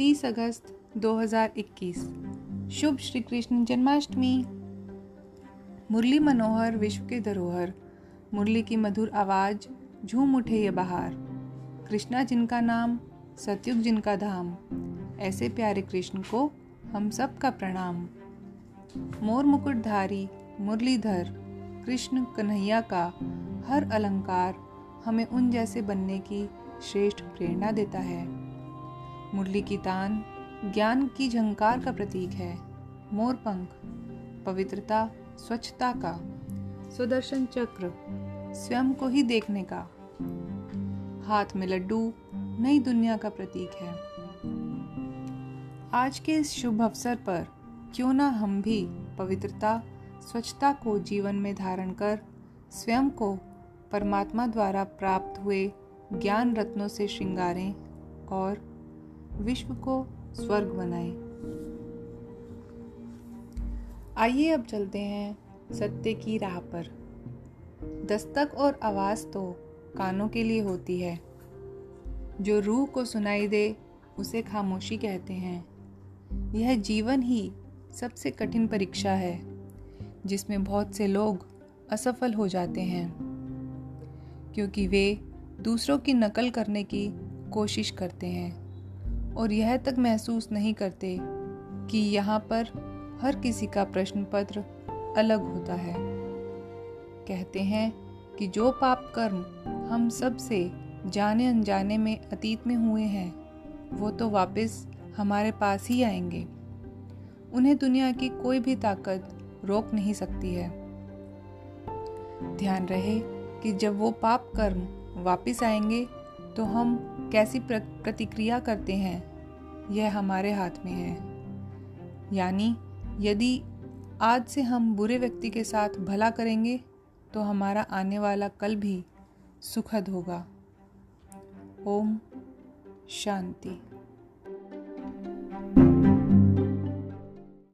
30 अगस्त 2021 शुभ श्री कृष्ण जन्माष्टमी। मुरली मनोहर विश्व के धरोहर। मुरली की मधुर आवाज़, झूम उठे ये बहार। कृष्णा जिनका नाम, सतयुग जिनका धाम। ऐसे प्यारे कृष्ण को हम सब का प्रणाम। मोर मुकुटधारी मुरलीधर कृष्ण कन्हैया का हर अलंकार हमें उन जैसे बनने की श्रेष्ठ प्रेरणा देता है। मुरली की तान ज्ञान की झंकार का प्रतीक है। मोर पंख, पवित्रता, स्वच्छता का, सुदर्शन चक्र, स्वयं को ही देखने का। हाथ में लड्डू नई दुनिया का प्रतीक है। आज के इस शुभ अवसर पर क्यों ना हम भी पवित्रता, स्वच्छता को जीवन में धारण कर स्वयं को परमात्मा द्वारा प्राप्त हुए ज्ञान रत्नों से श्रृंगारें और विश्व को स्वर्ग बनाए। आइए अब चलते हैं सत्य की राह पर। दस्तक और आवाज़ तो कानों के लिए होती है। जो रूह को सुनाई दे, उसे खामोशी कहते हैं। यह जीवन ही सबसे कठिन परीक्षा है, जिसमें बहुत से लोग असफल हो जाते हैं, क्योंकि वे दूसरों की नकल करने की कोशिश करते हैं। और यह तक महसूस नहीं करते कि यहाँ पर हर किसी का प्रश्न पत्र अलग होता है। कहते हैं कि जो पाप कर्म हम सबसे जाने अनजाने में अतीत में हुए हैं, वो तो वापस हमारे पास ही आएँगे। उन्हें दुनिया की कोई भी ताकत रोक नहीं सकती है। ध्यान रहे कि जब वो पाप कर्म वापस आएँगे तो हम कैसी प्रतिक्रिया करते हैं? यह हमारे हाथ में है। यानी, यदि आज से हम बुरे व्यक्ति के साथ भला करेंगे तो हमारा आने वाला कल भी सुखद होगा। ओम शांति।